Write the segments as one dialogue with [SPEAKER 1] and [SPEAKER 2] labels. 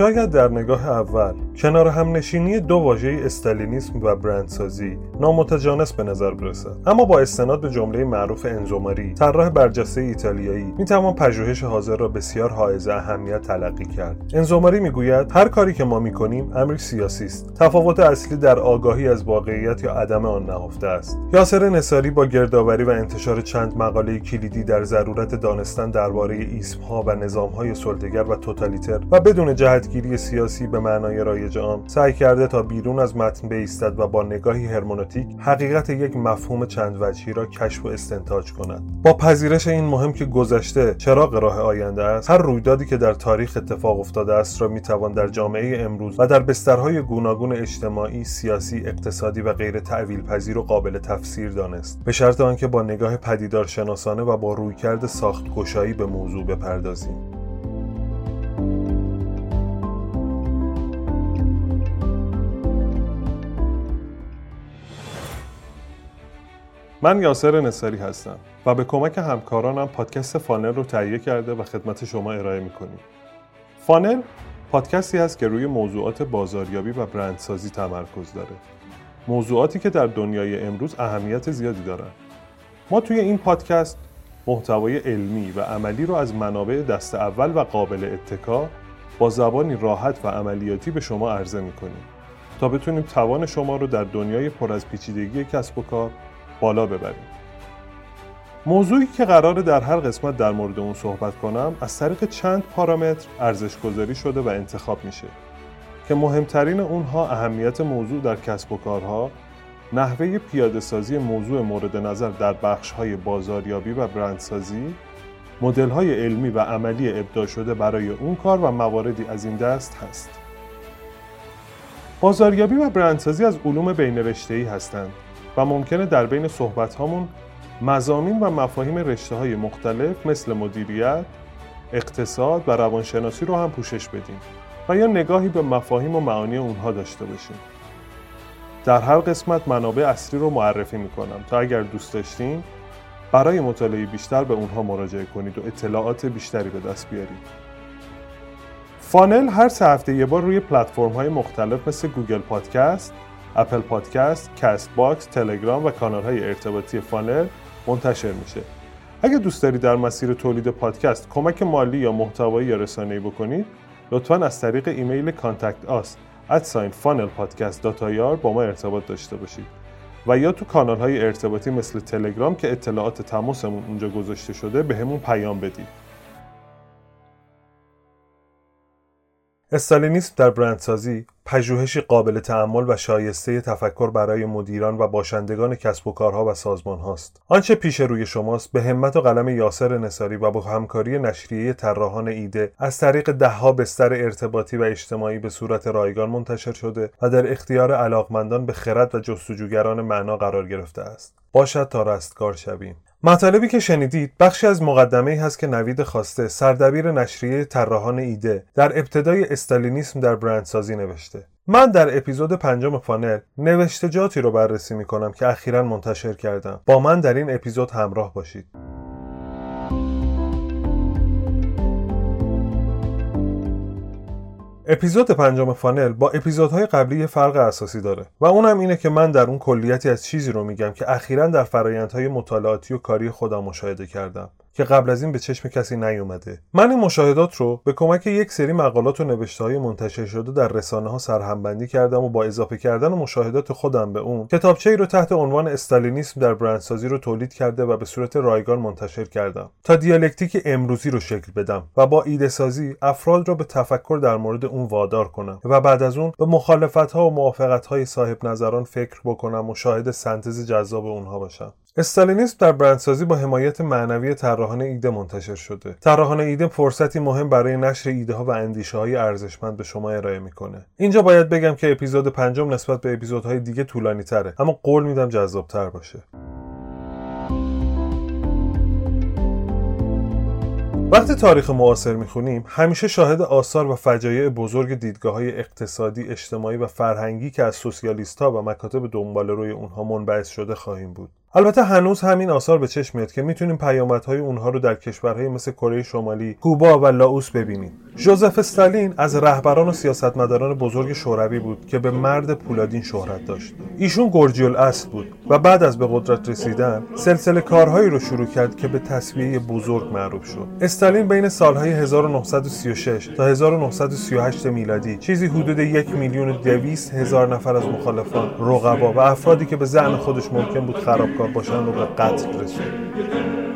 [SPEAKER 1] شاید در نگاه اول. کنار هم نشینی دو واژه استالینیسم و برندسازی نامتجانس به نظر برسد. اما با استناد به جمله معروف انزوماری طراح برجسته ایتالیایی می‌توان پژوهش حاضر را بسیار حائز اهمیت تلقی کرد. انزوماری می‌گوید هر کاری که ما می‌کنیم امری سیاسی است. تفاوت اصلی در آگاهی از واقعیت یا عدم آن نهفته است. یاسر نصاری با گردآوری و انتشار چند مقاله کلیدی در ضرورت دانستن درباره ایسمها و نظامهای سلطگر و توتالیتر و بدون جهتگیری سیاسی به معنای رایج آن سعی کرده تا بیرون از متن بایستد و با نگاهی هرمونوتیک حقیقت یک مفهوم چند وجهی را کشف و استنتاج کند. با پذیرش این مهم که گذشته چراغ راه آینده است هر رویدادی که در تاریخ اتفاق افتاده است را می‌توان در جامعه امروز و در بسترهای گوناگون اجتماعی سیاسی اقتصادی و غیر تعویل پذیر و قابل تفسیر دانست. به شرط آنکه با نگاه پدیدار شناسانه و با رویکرد ساخت گشایی به موضوع بپردازیم. من یاسر نصاری هستم و به کمک همکارانم پادکست فانل رو تهیه کرده و خدمت شما ارائه می‌کنیم. فانل پادکستی است که روی موضوعات بازاریابی و برندسازی تمرکز داره. موضوعاتی که در دنیای امروز اهمیت زیادی دارند. ما توی این پادکست محتوای علمی و عملی رو از منابع دست اول و قابل اتکا با زبانی راحت و عملیاتی به شما عرضه می‌کنیم تا بتونیم توان شما رو در دنیای پر از پیچیدگی کسب و کار بالا ببریم. موضوعی که قراره در هر قسمت در مورد اون صحبت کنم از طریق چند پارامتر ارزش گذاری شده و انتخاب میشه که مهمترین اونها اهمیت موضوع در کسب و کارها نحوه پیاده سازی موضوع مورد نظر در بخش های بازاریابی و برندسازی مدل های علمی و عملی ابداع شده برای اون کار و مواردی از این دست هست. بازاریابی و برندسازی از علوم بین هستند. و ممکنه در بین صحبت هامون مزامین و مفاهیم رشته های مختلف مثل مدیریت، اقتصاد و روانشناسی رو هم پوشش بدیم و یا نگاهی به مفاهیم و معانی اونها داشته باشیم. در هر قسمت منابع اصلی رو معرفی می‌کنم تا اگر دوست داشتین برای مطالعه بیشتر به اونها مراجعه کنید و اطلاعات بیشتری به دست بیارید. فانل هر سه هفته یه بار روی پلتفرم های مختلف مثل Google Podcast، Apple Podcast، Castbox، تلگرام و کانال های ارتباطی فانل منتشر میشه. اگه دوست دارید در مسیر تولید پادکست کمک مالی یا محتوایی یا رسانه‌ای بکنید، لطفا از طریق ایمیل contact us at sign با ما ارتباط داشته باشید و یا تو کانال های ارتباطی مثل تلگرام که اطلاعات تماسمون اونجا گذاشته شده بهمون پیام بدید استالینیسم در برندسازی پژوهشی قابل تعمل و شایسته تفکر برای مدیران و باشندگان کسب و کارها و سازمان هاست. آنچه پیش روی شماست به همت و قلم یاسر نصاری و با همکاری نشریه طراحان ایده از طریق دهها بستر ارتباطی و اجتماعی به صورت رایگان منتشر شده و در اختیار علاقمندان به خرد و جستجوگران معنا قرار گرفته است. باشد تا رستگار شویم. مطالبی که شنیدید بخشی از مقدمه ای هست که نوید خواسته سردبیر نشریه طراحان ایده در ابتدای استالینیسم در برندسازی نوشته. من در اپیزود پنجم پانل نوشتجاتی رو بررسی می کنم که اخیرا منتشر کردم. با من در این اپیزود همراه باشید. اپیزود پنجم فانل با اپیزودهای قبلی یه فرق اساسی داره و اونم اینه که من در اون کلیتی از چیزی رو میگم که اخیرا در فرایندهای مطالعاتی و کاری خودم مشاهده کردم. که قبل از این به چشم کسی نیومده. من این مشاهدات رو به کمک یک سری مقالات و نوشته های منتشر شده در رسانه ها سرهمبندی کردم و با اضافه کردن و مشاهدات خودم به اون کتابچه ای رو تحت عنوان استالینیسم در برندسازی رو تولید کرده و به صورت رایگان منتشر کردم تا دیالکتیک امروزی رو شکل بدم و با ایده سازی افراد را به تفکر در مورد اون وادار کنم و بعد از اون به مخالفت ها و موافقت های صاحب نظران فکر بکنم و شاهد سنتز جذاب اونها باشم. استالینیسم در برندسازی با حمایت معنوی طراحان ایده منتشر شده. طراحان ایده فرصتی مهم برای نشر ایده ها و اندیشه های ارزشمند به شما ارائه می‌کنه. اینجا باید بگم که اپیزود پنجم نسبت به اپیزودهای دیگه طولانی تره اما قول میدم جذاب تر باشه. وقتی تاریخ معاصر می‌خونیم همیشه شاهد آثار و فجایع بزرگ دیدگاه های اقتصادی، اجتماعی و فرهنگی که از سوسیالیست ها و مکاتب دنبال روی اونها منبعث شده خواهیم بود. البته هنوز همین آثار به چشم میاد که می‌تونیم پیامدهای اونها رو در کشورهای مثل کره شمالی، کوبا و لاوس ببینیم. ژوزف استالین از رهبران و سیاستمداران بزرگ شوروی بود که به مرد پولادین شهرت داشت. ایشون گرجیل اصل بود و بعد از به قدرت رسیدن سلسله کارهایی رو شروع کرد که به تصویه بزرگ معروف شد. استالین بین سالهای 1936 تا 1938 میلادی چیزی حدود یک میلیون و هزار نفر از مخالفان، رقبا و افرادی که به زعم خودش ممکن بود خرابکار باشن رو به قتل رسوند.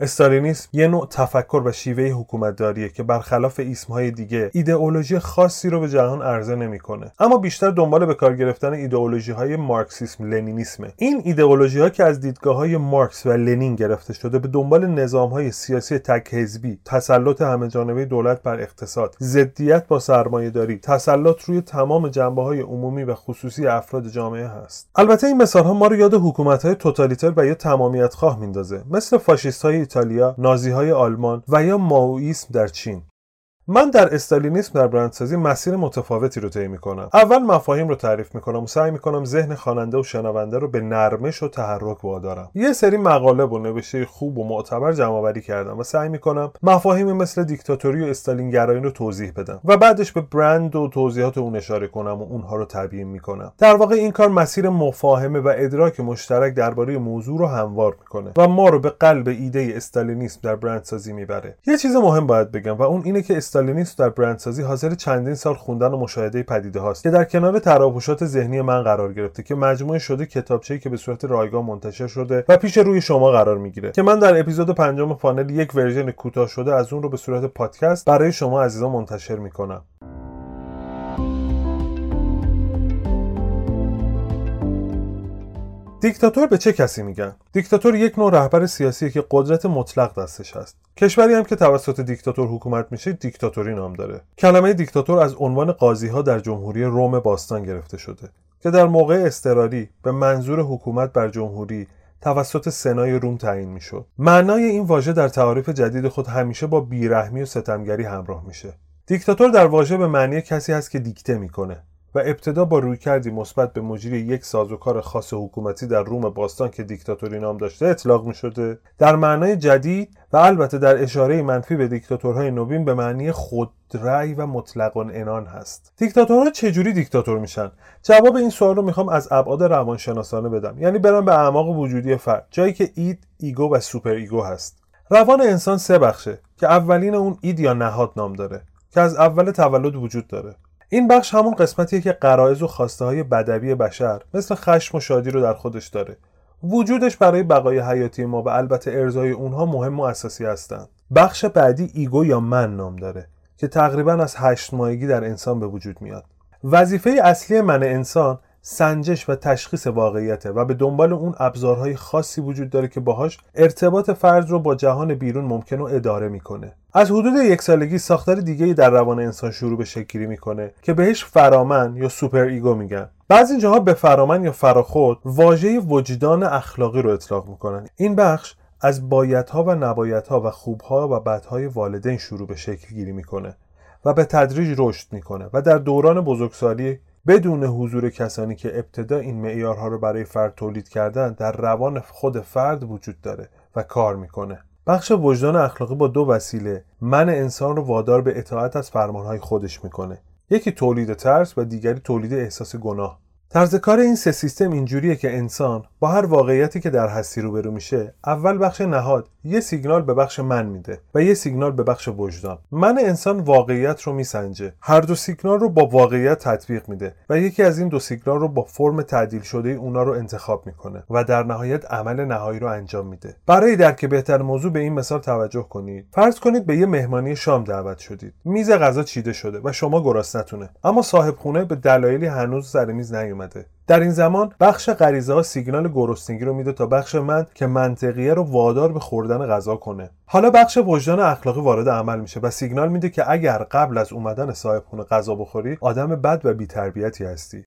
[SPEAKER 1] استالینیسم یه نوع تفکر و شیوه حکومتداریه که برخلاف ایسمهای دیگه ایدئولوژی خاصی رو به جهان عرضه نمی‌کنه. اما بیشتر دنبال به کار گرفتن ایدئولوژی های مارکسیسم لنینیسمه. این ایدئولوژی ها که از دیدگاه های مارکس و لنین گرفته شده به دنبال نظام های سیاسی تک حزبی تسلط همه جانبه دولت بر اقتصاد ضدیت با سرمایه داری تسلط روی تمام جنبه های عمومی و خصوصی افراد جامعه هست. البته این مثال ها ما رو یاد حکومت های توتالیتر و یا تمامیت خواه میندازه مثل فاشیست های ایتالیا، نازی های آلمان و یا ماویسم در چین. من در استالینیسم در برندسازی مسیر متفاوتی رو طی می‌کنم. اول مفاهیم رو تعریف می‌کنم و سعی می‌کنم ذهن خواننده و شنونده رو به نرمش و تحرک وادارم. یه سری مقاله و نوشته خوب و معتبر جمع کردم و سعی می‌کنم مفاهیم مثل دیکتاتوری و استالینگرایی رو توضیح بدم و بعدش به برند و توضیحات اون اشاره کنم و اونها رو تبیین می‌کنم. در واقع این کار مسیر مفاهمه و ادراک مشترک درباره موضوع رو هموار می‌کنه و ما رو به قلب ایده استالینیسم در برندسازی می‌بره. یه چیز مهم باید بگم و اون اینه که استالینیسم در برندسازی حاضر چندین سال خوندن و مشاهده پدیده هاست که در کنار تراوشات ذهنی من قرار گرفته که مجموعه شده کتابچه‌ای که به صورت رایگان منتشر شده و پیش روی شما قرار می‌گیره که من در اپیزود پنجم پانل یک ورژن کوتاه شده از اون رو به صورت پادکست برای شما عزیزان منتشر می‌کنم. دیکتاتور به چه کسی میگن؟ دیکتاتور یک نوع رهبر سیاسی که قدرت مطلق دستش هست. کشوری هم که توسط دیکتاتور حکومت میشه دیکتاتوری نام داره. کلمه دیکتاتور از عنوان قاضی ها در جمهوری روم باستان گرفته شده که در موقع استراری به منظور حکومت بر جمهوری توسط سنای روم تعیین می‌شد. معنای این واژه در تعاریف جدید خود همیشه با بیرحمی و ستمگری همراه میشه. دیکتاتور در واژه به معنی کسی هست که دیکته می‌کنه ابتدا با رویکردی مثبت به مجری یک سازوکار خاص حکومتی در روم باستان که دیکتاتوری نام داشته اطلاق می شده در معنای جدید و البته در اشاره منفی به دیکتاتورهای نوین به معنی خودرأی و مطلق انان هست. دیکتاتورها چجوری دیکتاتور میشن؟ جواب این سوال رو می‌خوام از ابعاد روانشناسانه بدم. یعنی برم به اعماق وجودی فرد. جایی که id ego و super ego هست. روان انسان سه بخشه که اولین اون id یا نهاد نام داره که از اول تولد وجود داره. این بخش همون قسمتیه که غرایز و خواسته های بدوی بشر مثل خشم و شادی رو در خودش داره. وجودش برای بقای حیاتی ما و البته ارضای اونها مهم و اساسی هستند. بخش بعدی ego یا من نام داره که تقریبا از هشت ماهگی در انسان به وجود میاد. وظیفه اصلی من انسان سنجش و تشخیص واقعیته و به دنبال اون ابزارهای خاصی وجود داره که باهاش ارتباط فرد رو با جهان بیرون ممکن و اداره می‌کنه. از حدود یک سالگی ساختار دیگه در روان انسان شروع به شکل‌گیری می‌کنه که بهش فرامن یا super ego میگن. بعضی جاها به فرامن یا فراخود واژه وجدان اخلاقی رو اطلاق می‌کنن. این بخش از بایدها و نبایدها و خوبها و بدهای والدین شروع به شکل گیری می‌کنه و به تدریج رشد می‌کنه و در دوران بزرگسالی بدون حضور کسانی که ابتدا این معیارها رو برای فرد تولید کردن در روان خود فرد وجود داره و کار می‌کنه. بخش وجدان اخلاقی با دو وسیله من انسان رو وادار به اطاعت از فرمانهای خودش می‌کنه. یکی تولید ترس و دیگری تولید احساس گناه. طرز کار این سه سیستم اینجوریه که انسان با هر واقعیتی که در هستی روبرو میشه اول بخش نهاد یه سیگنال به بخش من میده و یه سیگنال به بخش وجدان. من انسان واقعیت رو میسنجه. هر دو سیگنال رو با واقعیت تطبیق میده و یکی از این دو سیگنال رو با فرم تعدیل شده اونا رو انتخاب می‌کنه و در نهایت عمل نهایی رو انجام میده. برای درک بهتر موضوع به این مثال توجه کنید. فرض کنید به یه مهمانی شام دعوت شدید. میز غذا چیده شده و شما گرسنتونه. اما صاحب خونه به دلایلی هنوز سر میز نیومده. در این زمان بخش غریزه ها سیگنال گرسنگی رو میده تا بخش من که منطقیه رو وادار به خوردن غذا کنه. حالا بخش وجدان اخلاقی وارد عمل میشه و سیگنال میده که اگر قبل از اومدن صاحب خونه غذا بخوری آدم بد و بیتربیتی هستی.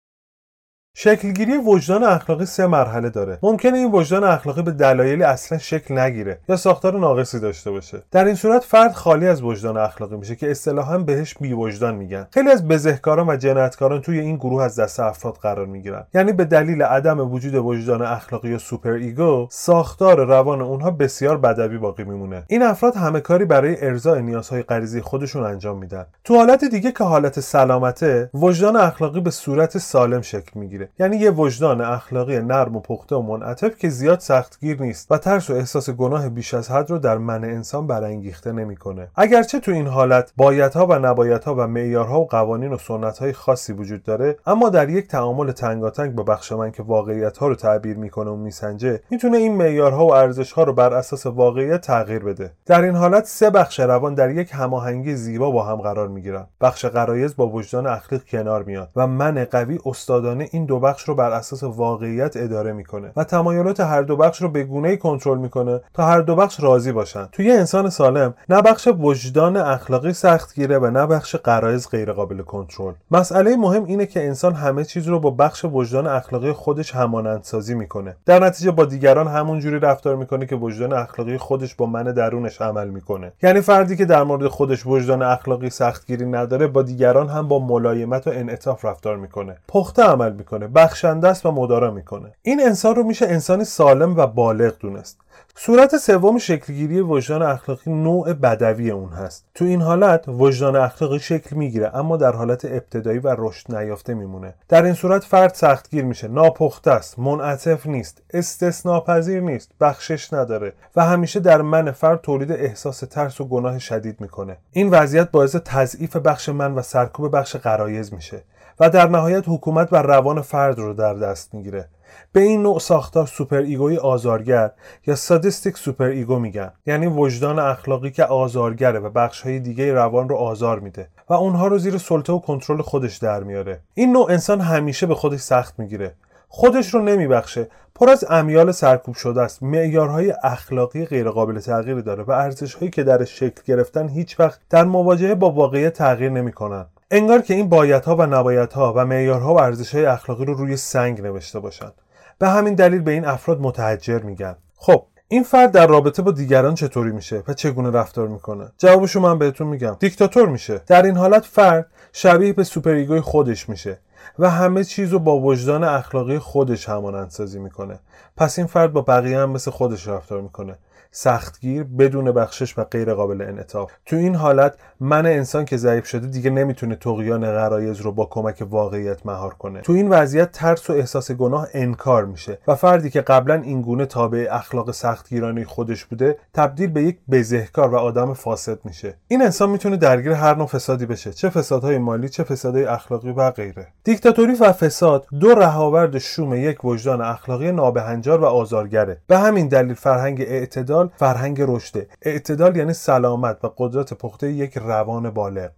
[SPEAKER 1] شکلگیری وجدان اخلاقی سه مرحله داره. ممکنه این وجدان اخلاقی به دلایلی اصلا شکل نگیره یا ساختار ناقصی داشته باشه. در این صورت فرد خالی از وجدان اخلاقی میشه که اصطلاحا بهش بی وجدان میگن. خیلی از بزهکاران و جنایتکاران توی این گروه از دست افراد قرار می‌گیرن. یعنی به دلیل عدم وجود وجدان اخلاقی یا super ego ساختار روان اونها بسیار بدوی باقی میمونه. این افراد همه کاری برای ارضاء نیازهای غریزی خودشون انجام میدن. تو حالت دیگه که حالت سلامته وجدان اخلاقی به صورت سالم شکل می‌گیره. یعنی یه وجدان اخلاقی نرم و پخته و منعطف که زیاد سختگیر نیست و ترس و احساس گناه بیش از حد رو در من انسان برانگیخته نمی‌کنه. اگرچه تو این حالت بایدها و نبایدها و معیارها و قوانین و سنتهای خاصی وجود داره اما در یک تعامل تنگاتنگ با بخش من که واقعیت ها رو تعبیر می‌کنه و میسنجه می‌تونه این معیارها و ارزشها رو بر اساس واقعیت تغییر بده. در این حالت سه بخش روان در یک هماهنگی زیبا با هم قرار می‌گیرن. بخش قرایز با وجدان اخلاق کنار میاد و من قوی استادانه این دو بخش رو بر اساس واقعیت اداره می‌کنه و تمایلات هر دو بخش رو به گونه کنترل می‌کنه تا هر دو بخش راضی باشن. توی انسان سالم نه بخش وجدان اخلاقی سخت گیره و نه بخش غرایز غیر قابل کنترل. مسئله مهم اینه که انسان همه چیز رو با بخش وجدان اخلاقی خودش همانندسازی می‌کنه. در نتیجه با دیگران همون جوری رفتار می‌کنه که وجدان اخلاقی خودش با من درونش عمل می‌کنه. یعنی فردی که در مورد خودش وجدان اخلاقی سختگیری نداره با دیگران هم با ملایمت و انعطاف رفتار می‌کنه. پخته عمل می‌کنه. بخشنده است و مدارا می‌کنه. این انسان رو میشه انسانی سالم و بالغ دونست. صورت سوم شکلگیری وجدان اخلاقی نوع بدوی اون هست. تو این حالت وجدان اخلاقی شکل می‌گیره اما در حالت ابتدایی و رشد نیافته میمونه. در این صورت فرد سختگیر میشه ناپخته است منعطف نیست استثناپذیر نیست بخشش نداره و همیشه در من فرد تولید احساس ترس و گناه شدید می‌کنه. این وضعیت باعث تضعیف بخش من و سرکوب بخش قرایز میشه. و در نهایت حکومت بر روان فرد رو در دست می‌گیره. به این نوع ساختار سوپر ایگوی آزارگر یا سادیستیک سوپر ایگو میگن. یعنی وجدان اخلاقی که آزارگره و بخش های دیگه روان رو آزار میده و اونها رو زیر سلطه و کنترل خودش در میاره. این نوع انسان همیشه به خودش سخت می‌گیره. خودش رو نمیبخشه. پر از امیال سرکوب شده است. معیارهای اخلاقی غیرقابل تغییری داره و ارزشهایی که در شکل گرفتن هیچ وقت در مواجهه با واقعیت تغییر نمی‌کنن. انگار که این بایدها و نبایدها و معیارها و ارزشهای اخلاقی رو روی سنگ نوشته باشند به همین دلیل به این افراد متحجر میگن. خب این فرد در رابطه با دیگران چطوری میشه و چگونه رفتار می‌کنه؟ جوابشو من بهتون میگم. دیکتاتور میشه. در این حالت فرد شبیه به سوپر ایگوی خودش میشه و همه چیز رو با وجدان اخلاقی خودش همانندسازی می‌کنه. پس این فرد با بقیه هم مثل خودش رفتار می‌کنه. سختگیر بدون بخشش و غیر قابل انعطاف. تو این حالت منِ انسان که ضعیف شده دیگه نمی‌تونه طغیان غرایز رو با کمک واقعیت مهار کنه. تو این وضعیت ترس و احساس گناه انکار میشه و فردی که قبلا این گونه تابع اخلاق سختگیرانه خودش بوده تبدیل به یک بزهکار و آدم فاسد میشه. این انسان می‌تونه درگیر هر نوع فسادی بشه. چه فسادهای مالی چه فسادهای اخلاقی و غیره. دیکتاتوری و فساد دو رهاورد شوم یک وجدان اخلاقی نابهنجار و آزارگره. به همین دلیل فرهنگ اعتدال فرهنگ رشده اعتدال یعنی سلامت و قدرت پخته یک روان بالغ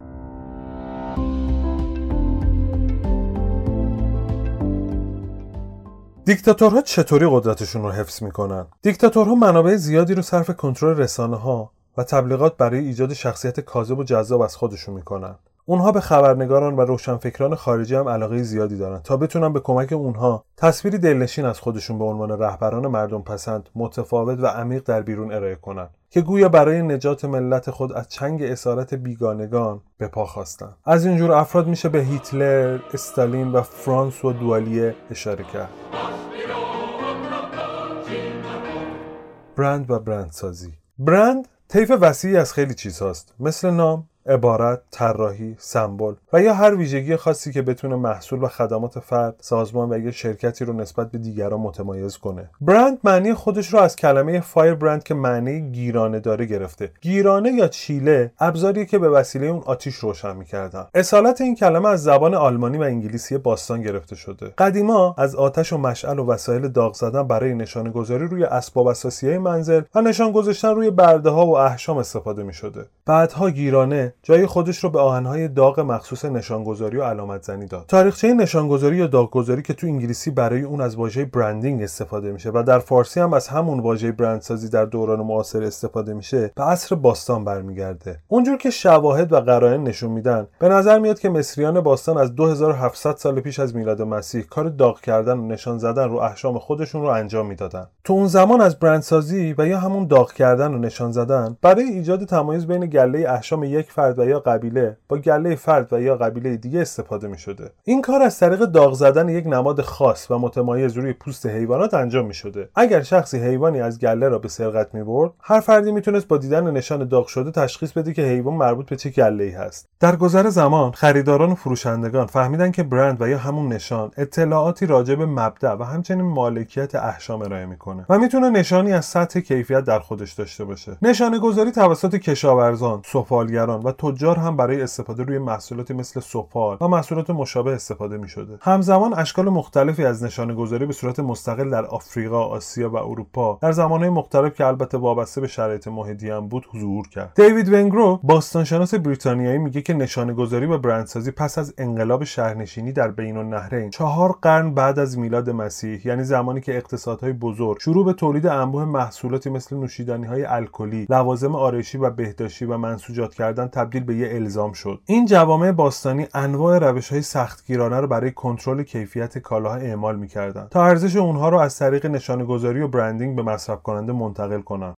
[SPEAKER 1] دیکتاتورها چطوری قدرتشون رو حفظ می‌کنن؟ دیکتاتورها منابع زیادی رو صرف کنترل رسانه ها و تبلیغات برای ایجاد شخصیت کاذب و جذاب از خودشون می‌کنن. اونها به خبرنگاران و روشنفکران خارجی هم علاقه زیادی دارن تا بتونن به کمک اونها تصویری دلنشین از خودشون به عنوان رهبران مردم پسند متفاوت و عمیق در بیرون ارائه کنن که گویا برای نجات ملت خود از چنگ اسارت بیگانگان به پا خواستن. از اینجور افراد میشه به هیتلر، استالین و فرانس و دوالیه اشاره کرد. برند و برندسازی. برند طیف وسیعی از خیلی چیزهاست. مثل نام عبارت، طراحی، سمبل و یا هر ویژگی خاصی که بتونه محصول و خدمات فرد، سازمان و یا شرکتی رو نسبت به دیگران متمایز کنه. برند معنی خودش رو از کلمه فایر برند که معنی گیرانه داره گرفته. گیرانه یا چیله ابزاری که به وسیله اون آتیش روشن می‌کردن. اصالت این کلمه از زبان آلمانی و انگلیسی باستان گرفته شده. قدیما از آتش و مشعل و وسایل داغ زدن برای نشانه گذاری روی اسباب اساسی منزل و نشان گذاشتن روی برده ها و احشام استفاده می شده. بعدها گیرانه جای خودش رو به آهنهای داغ مخصوص نشانگذاری و علامت زنی داد. تاریخچه نشانگذاری یا داغگذاری که تو انگلیسی برای اون از واژه برندینگ استفاده میشه و در فارسی هم از همون واژه برندسازی در دوران معاصر استفاده میشه به عصر باستان برمیگرده. اونجور که شواهد و قرائن نشون میدن به نظر میاد که مصریان باستان از 2700 سال پیش از میلاد مسیح کار داغ کردن و نشان زدن رو احشام خودشون رو انجام می‌دادن. تو اون زمان از برندسازی و یا همون داغ کردن و نشان زدن برای ایجاد تمایز بین گله احشام یک و یا قبیله با گله فرد و یا قبیله دیگه استفاده می شده. این کار از طریق داغ زدن یک نماد خاص و متمایز روی پوست حیوانات انجام می شده. اگر شخصی حیوانی از گله را به سرقت می برد هر فردی می‌تونست با دیدن نشان داغ شده تشخیص بده که حیوان مربوط به چه گله ای هست در گذر زمان خریداران و فروشندگان فهمیدن که برند و یا همون نشان اطلاعاتی راجع به مبدا و همچنین مالکیت احشام ارائه می‌کنه و می‌تونه نشانی از سطح کیفیت در خودش داشته باشه نشانه گذاری توسط کشاورزان سفالگران و تجار هم برای استفاده روی محصولاتی مثل سفال و محصولات مشابه استفاده می شده. همزمان اشکال مختلفی از نشانه گذاری به صورت مستقل در آفریقا، آسیا و اروپا در زمانهای مختلف که البته وابسته به شرایط محیطی هم بود ظهور کرد. دیوید ونگرو باستانشناس بریتانیایی میگه که نشانه گذاری و برندسازی پس از انقلاب شهرنشینی در بین النهرین چهار قرن بعد از میلاد مسیح یعنی زمانی که اقتصادهای بزرگ شروع به تولید انبوه محصولاتی مثل نوشیدنی های الکلی، لوازم آرایشی و بهداشتی و منسوجات کردن تبدیل به یه الزام شد. این جوامع باستانی انواع روش های سختگیرانه رو برای کنترل کیفیت کالاها اعمال می‌کردند تا ارزش اونها رو از طریق نشانه گذاری و برندینگ به مصرف کننده منتقل کنند.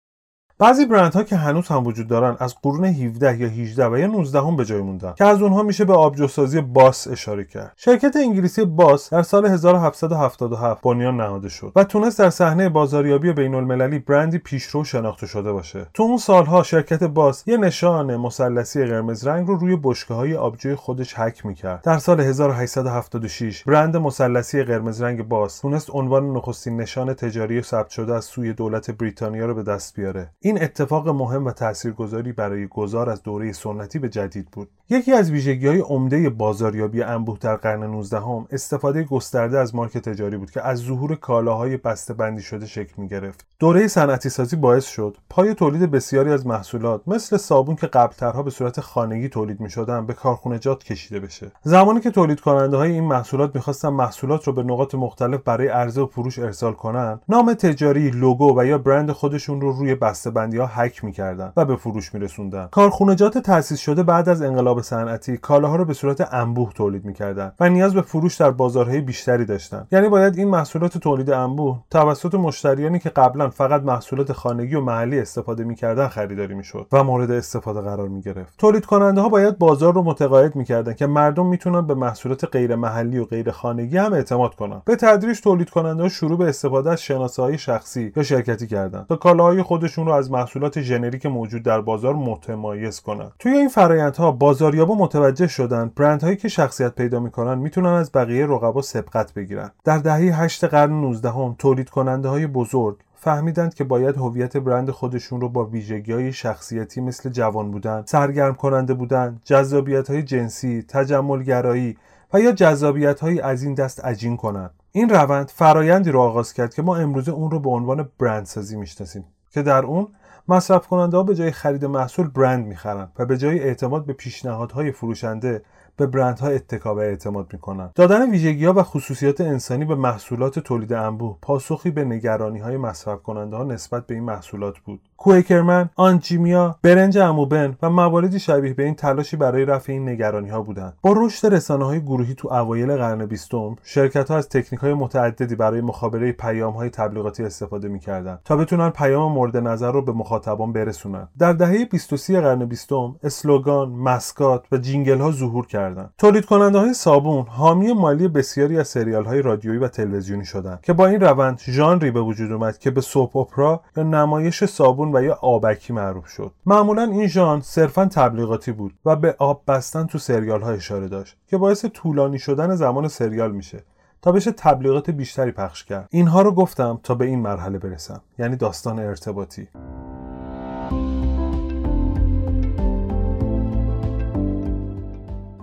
[SPEAKER 1] بعضی برندها که هنوز هم وجود دارن از قرون 17 یا 18 و یا 19 هم به جای موندن که از اونها میشه به آبجوسازی باس اشاره کرد. شرکت انگلیسی باس در سال 1777 بنیان نهاده شد و تونست در صحنه بازاریابی بین المللی برندی پیشرو شناخته شده باشه. تو اون سالها شرکت باس یه نشان مثلثی قرمز رنگ رو روی بشکه های آبجوی خودش حک می‌کرد. در سال 1876 برند مثلثی قرمز رنگ باس تونست عنوان نخستین نشان تجاری ثبت شده از سوی دولت بریتانیا رو به دست بیاره. این اتفاق مهم و تاثیرگذاری برای گذار از دوره سنتی به جدید بود. یکی از ویژگی های عمده بازاریابی انبوه در قرن 19 هم استفاده گسترده از مارک تجاری بود که از ظهور کالاهای بسته بندی شده شکل می گرفت دوره صنعتی سازی باعث شد پای تولید بسیاری از محصولات مثل صابون که قبلترها به صورت خانگی تولید می شدن به کارخونجات کشیده بشه. زمانی که تولید کننده های این محصولات می‌خواستن محصولات رو به نقاط مختلف برای عرضه و فروش ارسال کنن نام تجاری لوگو و یا برند خودشون رو روی بسته بندی ها هک می‌کردن و به فروش میرسوندن. کارخونجات تأسیس شده بعد از انقلاب صنعتی کالاها رو به صورت انبوه تولید می‌کردن و نیاز به فروش در بازارهای بیشتری داشتن. یعنی باید این محصولات تولید انبوه توسط مشتریانی که قبلا فقط محصولات خانگی و محلی استفاده می‌کردن خریداری می‌شد و مورد استفاده قرار می‌گرفت. تولید کننده ها باید بازار رو متقاعد می‌کردن که مردم می‌تونن به محصولات غیر محلی و غیر خانگی هم اعتماد کنن. به تدریج تولید کننده ها شروع به استفاده از شناسایی شخصی یا شرکتی کردن تا کالاهای خودشون رو محصولات ژنریک موجود در بازار متمایز کنند. توی این فرآیندها بازاریابا متوجه شدن برندهایی که شخصیت پیدا می‌کنن می‌تونن از بقیه رقبا سبقت بگیرن در دهه 8 قرن 19 هم تولید کننده های بزرگ فهمیدند که باید هویت برند خودشون رو با ویژگی های شخصیتی مثل جوان بودن، سرگرم کننده بودن، جذابیت های جنسی، تجمل گرایی و یا جذابیت های از این دست عجین کنند. این روند فرایندی رو آغاز کرد که ما امروزه اون رو به عنوان برندسازی می‌شناسیم. که در اون مصرف کننده ها به جای خرید محصول برند می‌خرن و به جای اعتماد به پیشنهادهای فروشنده به برندها اتکا و اعتماد می‌کنن دادن ویژگی ها و خصوصیات انسانی به محصولات تولید انبوه پاسخی به نگرانی های مصرف کننده ها نسبت به این محصولات بود کویکرمن، آنجیمیا، برنج اموبن و مواردی شبیه به این تلاشی برای رفع این نگرانی ها بودند. با رشد رسانه های گروهی تو اوایل قرن بیستم، شرکت ها از تکنیک های متعددی برای مخابره پیام های تبلیغاتی استفاده می‌کردند تا بتونن پیام مورد نظر رو به مخاطبان برسونن. در دهه 23 قرن بیستم، slogan، mascot و jingle ها ظهور کردند. تولید کننده های صابون حامی مالی بسیاری از سریال های رادیویی و تلویزیونی شدند که با این روند ژانری به وجود اومد که به soap opera یا نمایش صابون و یا آبکی معروف شد معمولا این ژانر صرفا تبلیغاتی بود و به آب بستن تو سریال ها اشاره داشت که باعث طولانی شدن زمان سریال میشه تا بشه تبلیغات بیشتری پخش کرد اینها رو گفتم تا به این مرحله برسم یعنی داستان ارتباطی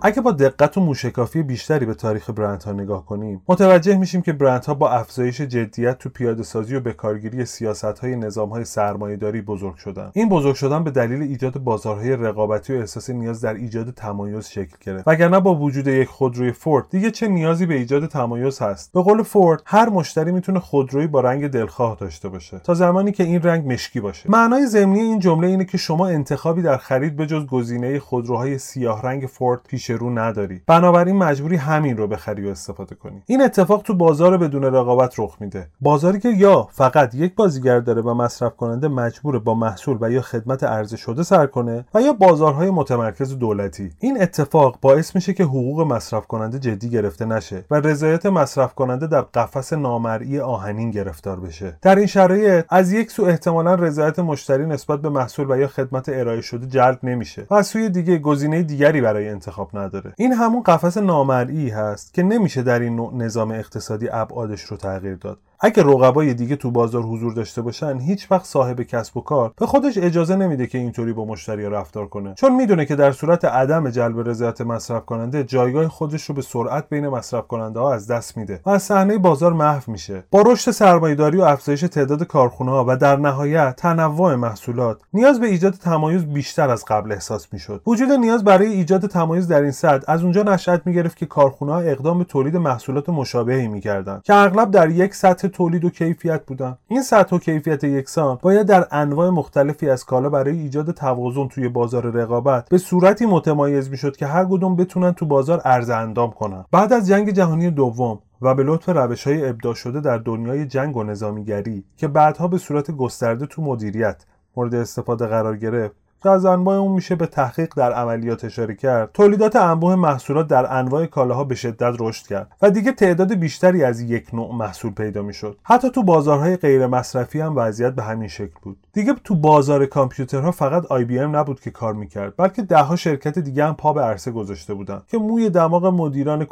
[SPEAKER 1] اگه با دقت و موشکافی بیشتری به تاریخ برندها نگاه کنیم متوجه میشیم که برندها با افزایش جدیت تو پیاده سازی و به کارگیری سیاست های نظام های سرمایهداری بزرگ شدن. این بزرگ شدن به دلیل ایجاد بازارهای رقابتی و احساس نیاز در ایجاد تمایز شکل گرفت. وگرنه با وجود یک خودروی فورد دیگه چه نیازی به ایجاد تمایز هست؟ به قول فورد هر مشتری می‌تونه خودرویی با رنگ دلخواه داشته باشه تا زمانی که این رنگ مشکی باشه. معنای ضمنی این جمله اینه که شما انتخابی در خرید به گزینه خودروهای سیاه رنگ فورد پیش رو نداری. بنابراین مجبوری همین رو بخری و استفاده کنی. این اتفاق تو بازار بدون رقابت رخ میده. بازاری که یا فقط یک بازیگر داره و مصرف کننده مجبور با محصول و یا خدمت عرضه شده سر کنه و یا بازارهای متمرکز دولتی. این اتفاق باعث میشه که حقوق مصرف کننده جدی گرفته نشه و رضایت مصرف کننده در قفس نامرئی آهنین گرفتار بشه. در این شرایط از یک سو احتمالا رضایت مشتری نسبت به محصول و یا خدمت ارائه شده جلب نمیشه و از سوی دیگه گزینه دیگری برای انتخاب نداره این همون قفس نامرئی هست که نمیشه در این نوع نظام اقتصادی ابعادش رو تغییر داد. اگه رقبای دیگه تو بازار حضور داشته باشن هیچ وقت صاحب کسب و کار به خودش اجازه نمیده که اینطوری با مشتری رفتار کنه. چون می‌دونه که در صورت عدم جلب رضایت مصرف کننده جایگاه خودش رو به سرعت بین مصرف کننده ها از دست میده و از صحنه بازار محو میشه. با رشد سرمایهداری و افزایش تعداد کارخونه ها و در نهایت تنوع محصولات نیاز به ایجاد تمایز بیشتر از قبل احساس می‌شد. وجود نیاز برای ایجاد تمایز در این سطح از اونجا نشأت می‌گرفت که کارخونه ها اقدام به تولید محصولات مشابهی می‌کردند که اغلب در یک سطح تولید و کیفیت بودن. این سطح و کیفیت یکسان باید در انواع مختلفی از کالا برای ایجاد توازن توی بازار رقابت به صورتی متمایز می‌شد که هر کدوم بتونن تو بازار عرضه اندام کنن. بعد از جنگ جهانی دوم و به لطف روش های ابداع شده در دنیای جنگ و نظامیگری که بعدها به صورت گسترده تو مدیریت مورد استفاده قرار گرفت که از انواع اون میشه به تحقیق در عملیات اشاره کرد. تولیدات انبوه محصولات در انواع کالاها به شدت رشد کرد و دیگه تعداد بیشتری از یک نوع محصول پیدا می‌شد. حتی تو بازارهای غیر مصرفی هم وضعیت به همین شکل بود. دیگه تو بازار کامپیوترها فقط آی بی ام نبود که کار می‌کرد بلکه دهها شرکت دیگه هم پا به عرصه گذاشته بودن که موی دماغ مدیران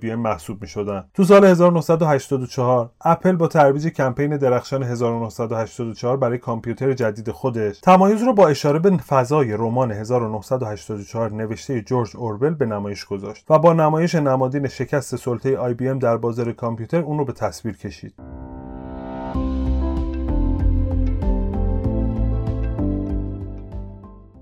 [SPEAKER 1] بی ام محسوب می‌شدن تو سال 1984 اپل با ترویج کمپین درخشان 1984 برای کامپیوتر جدید خودش تمایز رو با اشاره به فضای رمان 1984 نوشته جورج اورول به نمایش گذاشت و با نمایش نمادین شکست سلطه آی بی ام در بازار کامپیوتر اون رو به تصویر کشید.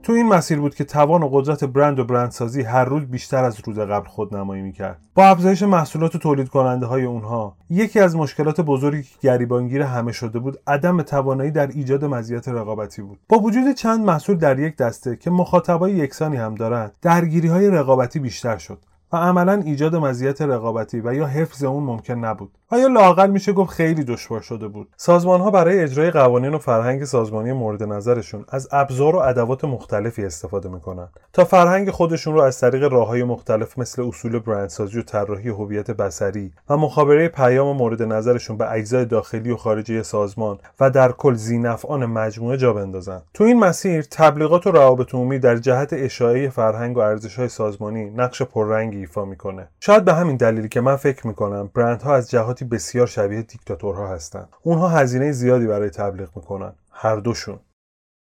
[SPEAKER 1] تو این مسیر بود که توان و قدرت برند و برندسازی هر روز بیشتر از روز قبل خود نمایی می‌کرد. با افزایش محصولات و تولید کننده های اونها یکی از مشکلات بزرگی که گریبانگیر همه شده بود عدم توانایی در ایجاد مزیت رقابتی بود. با وجود چند محصول در یک دسته که مخاطبای یکسانی هم دارند درگیری های رقابتی بیشتر شد. و عملا ایجاد مزیت رقابتی و یا حفظ اون ممکن نبود. و یا لاقل میشه گفت خیلی دشوار شده بود؟ سازمان ها برای اجرای قوانین و فرهنگ سازمانی مورد نظرشون از ابزار و ادوات مختلفی استفاده می‌کنن. تا فرهنگ خودشون رو از طریق راه های مختلف مثل اصول برندسازی و طراحی هویت بصری و مخابره پیام مورد نظرشون به اجزای داخلی و خارجی سازمان و در کل زینفعان مجموعه جا بندازن. تو این مسیر تبلیغات و روابط عمومی در جهت اشاعه فرهنگ و ارزش های سازمانی نقش پررنگی ایفا می‌کنه. شاید به همین دلیلی که من فکر می‌کنم برندها از جهاتی بسیار شبیه دیکتاتورها هستند اونها هزینه زیادی برای تبلیغ می‌کنن. هر دوشون.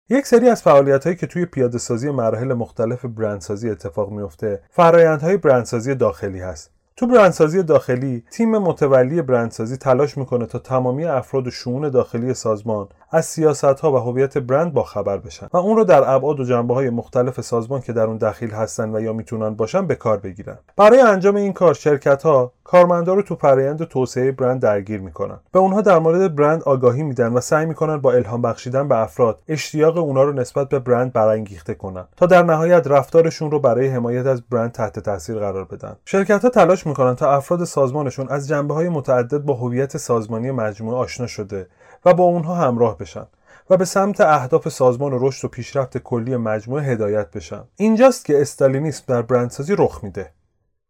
[SPEAKER 1] یک سری از فعالیت هایی که توی پیاده سازی مراحل مختلف برندسازی اتفاق میفته فرایندهای برندسازی داخلی هست. تو برندسازی داخلی تیم متولی برندسازی تلاش می‌کنه تا تمامی افراد و شؤون داخلی سازمان از سیاست ها و هویت برند با خبر بشن و اون رو در ابعاد و جنبه های مختلف سازمان که در اون دخیل هستن و یا می‌تونن باشن به کار بگیرن. برای انجام این کار شرکت ها کارمندا رو تو فرآیند توسعه برند درگیر می‌کنن. به اونها در مورد برند آگاهی میدن و سعی می‌کنن با الهام بخشیدن به افراد اشتیاق اونا رو نسبت به برند برانگیخته کنن تا در نهایت رفتارشون رو برای حمایت از برند تحت تاثیر قرار بدن. شرکت ها تلاش می‌کنن تا افراد سازمانشون از جنبه های متعدد با هویت سازمانی مجموعه آشنا شده و با اونها همراه بشن و به سمت اهداف سازمان رشد و پیشرفت کلی مجموعه هدایت بشن. اینجاست که استالینیسم در برندسازی رخ میده.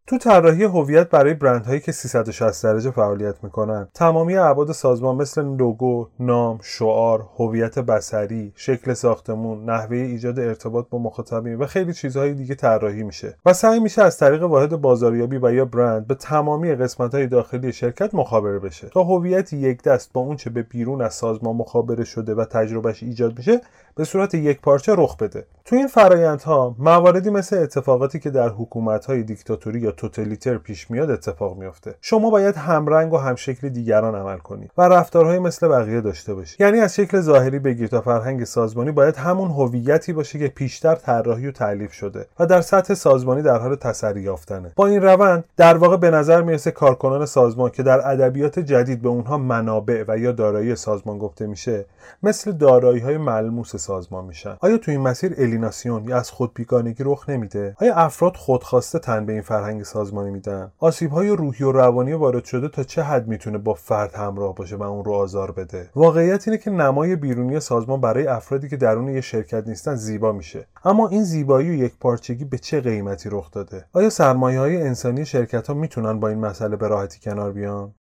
[SPEAKER 1] تو طراحی هویت برای برندهایی که 360 درجه فعالیت می‌کنن تمامی ابعاد سازمان مثل لوگو، نام، شعار، هویت بصری، شکل ساختمون، نحوه ایجاد ارتباط با مخاطبین و خیلی چیزهای دیگه طراحی میشه. و سعی میشه از طریق واحد بازاریابی و یا برند به تمامی قسمت‌های داخلی شرکت مخابره بشه تا هویت یک دست با اونچه به بیرون از سازمان مخابره شده و تجربهش ایجاد میشه به صورت یک پارچه رخ بده. تو این فرایندها مواردی مثل اتفاقاتی که در حکومت‌های دیکتاتوری یا توتالیتر پیش میاد اتفاق میافته. شما باید همرنگ و همشکل دیگران عمل کنید و رفتارهای مثل بقیه داشته باشید یعنی از شکل ظاهری بگیر تا فرهنگ سازمانی باید همون هویتی باشه که پیشتر طراحی و تعلیف شده و در سطح سازمانی در حال تسری یافتنه. با این روند در واقع به نظر می‌رسه کارکنان سازمان که در ادبیات جدید به اونها منابع و یا دارایی سازمان گفته میشه مثل دارایی های ملموس سازمان میشن. آیا تو این مسیر الیناسیون یا از خودبیگانگی رخ نمیده؟ آیا افراد خودخواسته تن به این فرهنگ سازمانی میدن. آسیب های روحی و روانی وارد شده تا چه حد می‌تونه با فرد همراه باشه و اون رو آزار بده؟ واقعیت اینه که نمای بیرونی سازمان برای افرادی که درون یه شرکت نیستن زیبا میشه. اما این زیبایی و یک پارچگی به چه قیمتی رخ داده؟ آیا سرمایه های انسانی شرکت ها می‌تونن با این مسئله به راحتی کنار بیان؟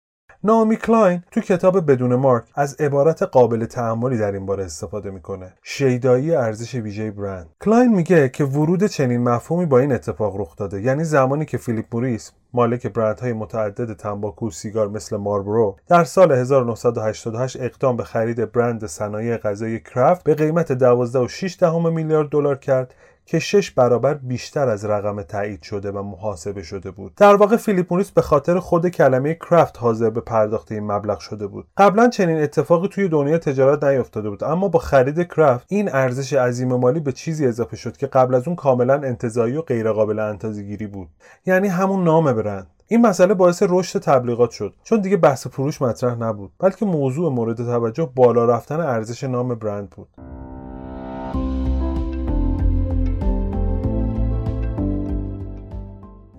[SPEAKER 1] نائومی کلاین تو کتاب بدون مارک از عبارت قابل تأملی در این باره استفاده می‌کنه. شیدایی ارزش ویژه برند. کلاین میگه که ورود چنین مفهومی با این اتفاق رخ داده. یعنی زمانی که فیلیپ موریس مالک برندهای متعدد تنباکو و سیگار مثل مارلبرو در سال 1988 اقدام به خرید برند صنایع غذایی کرافت به قیمت 12.6 میلیارد دلار کرد که شش برابر بیشتر از رقم تایید شده و محاسبه شده بود. در واقع فیلیپ موریس به خاطر خود کلمه کرافت حاضر به پرداخت این مبلغ شده بود. قبلا چنین اتفاقی توی دنیای تجارت نیفتاده بود اما با خرید کرافت این ارزش عظیم مالی به چیزی اضافه شد که قبل از اون کاملا انتزاعی و غیرقابل اندازه‌گیری بود. یعنی همون نام برند. این مسئله باعث رشد تبلیغات شد چون دیگه بحث فروش مطرح نبود بلکه موضوع مورد توجه بالا رفتن ارزش نام برند بود.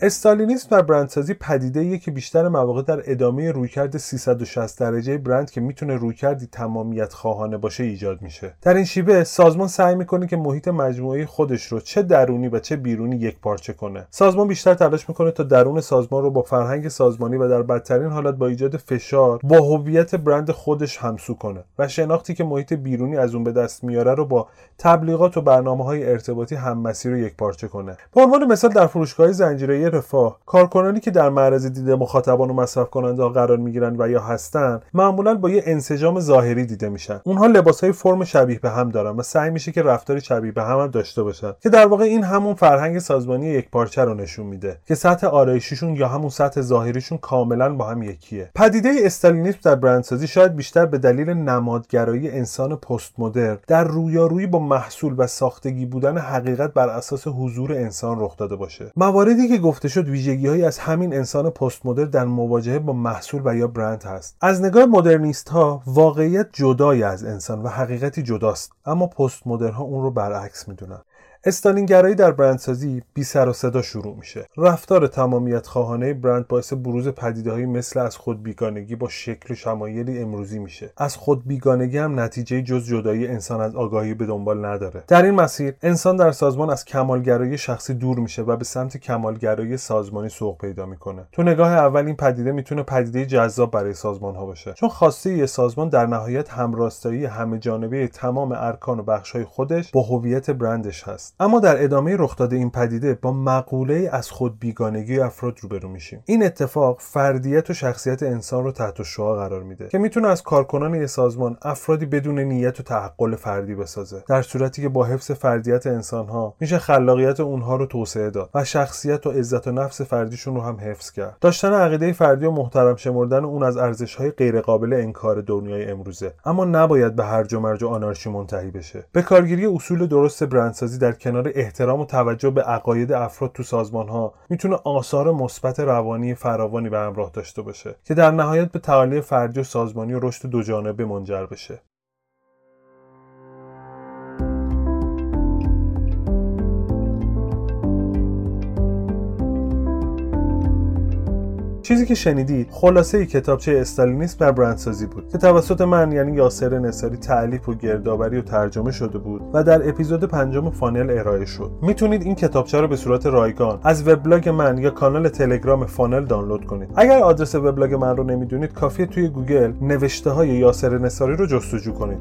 [SPEAKER 1] استالینیسم و برندسازی پدیده که بیشتر مواقع در ادامه رویکرد 360 درجه برند که می‌تونه رویکردی تمامیت خواهانه باشه ایجاد میشه. در این شیوه سازمان سعی می‌کنه که محیط مجموعه خودش رو چه درونی و چه بیرونی یک پارچه کنه. سازمان بیشتر تلاش می‌کنه تا درون سازمان رو با فرهنگ سازمانی و در بدترین حالت با ایجاد فشار با هویت برند خودش همسو کنه و شناختی که محیط بیرونی از اون به دست میاره رو با تبلیغات و برنامه های ارتباطی هم مسیر رو یک پارچه کنه. به عنوان مثال در فروشگاه زنجیره رفاه. کارکنانی که در معرض دید مخاطبان و مصرف کننده ها قرار می‌گیرن و یا هستن معمولا با یه انسجام ظاهری دیده میشن. اونها لباس های فرم شبیه به هم دارن و سعی میشه که رفتاری شبیه به هم, هم داشته باشن. که در واقع این همون فرهنگ سازمانی یک پارچه رو نشون میده که سطح آرایشیشون یا همون سطح ظاهریشون کاملا با هم یکیه. پدیده استالینیسم در برندسازی شاید بیشتر به دلیل نمادگرایی انسان پست مدرن در رویارویی با محصول و ساختگی بودن حقیقت بر اساس حضور انسان رخ داده باشه. مواردی که گفته شد ویژگی از همین انسان پست مدرن در مواجهه با محصول و یا برند هست. از نگاه مدرنیست ها واقعیت جدای از انسان و حقیقتی جداست اما پست مدرن ها اون رو برعکس می‌دونن. استالینگرایی در برندسازی بی سر و صدا شروع میشه. رفتار تمامیت خواهانه برند باعث بروز پدیدههایی مثل از خود بیگانگی با شکل و شمایلی امروزی میشه. از خود بیگانگی هم نتیجه جز جدایی انسان از آگاهی به دنبال نداره. در این مسیر انسان در سازمان از کمالگرایی شخصی دور میشه و به سمت کمالگرایی سازمانی سوق پیدا می‌کنه. تو نگاه اول این پدیده می‌تونه پدیده جذاب برای سازمان ها باشه. چون خواسته یه سازمان در نهایت همراستایی همه جانبه تمام ارکان و بخشهای خودش با هویت برندش هست. اما در ادامه رخ داده این پدیده با مقوله از خود بیگانگی افراد روبرو میشیم. این اتفاق فردیت و شخصیت انسان رو تحت شعاع قرار میده که می‌تونه از کارکنان یه سازمان افرادی بدون نیت و تعقل فردی بسازه. در صورتی که با حفظ فردیت انسانها میشه خلاقیت اونها رو توسعه داد و شخصیت و عزت نفس فردیشون رو هم حفظ کرد. داشتن عقیده فردی و محترم شمردن اون از ارزشهای غیرقابل انکار دنیای امروزه. اما نباید به هرج و مرج و آنارشی منتهی بشه. به کارگیری اصول درست برندسازی در کنار احترام و توجه به عقاید افراد تو سازمان ها می‌تونه آثار مثبت روانی فراوانی به همراه داشته باشه که در نهایت به تعالی فردی و سازمانی و رشد دو جانبه منجر بشه. چیزی که شنیدید خلاصه‌ی کتابچه استالینیسم و برندسازی بود که توسط من یعنی یاسر نصاری تألیف و گردآوری و ترجمه شده بود و در اپیزود پنجم فانل ارائه شد. می‌تونید این کتابچه رو به صورت رایگان از وبلاگ من یا کانال تلگرام فانل دانلود کنید. اگر آدرس وبلاگ من رو نمی‌دونید کافیه توی گوگل نوشته های یاسر نصاری رو جستجو کنید.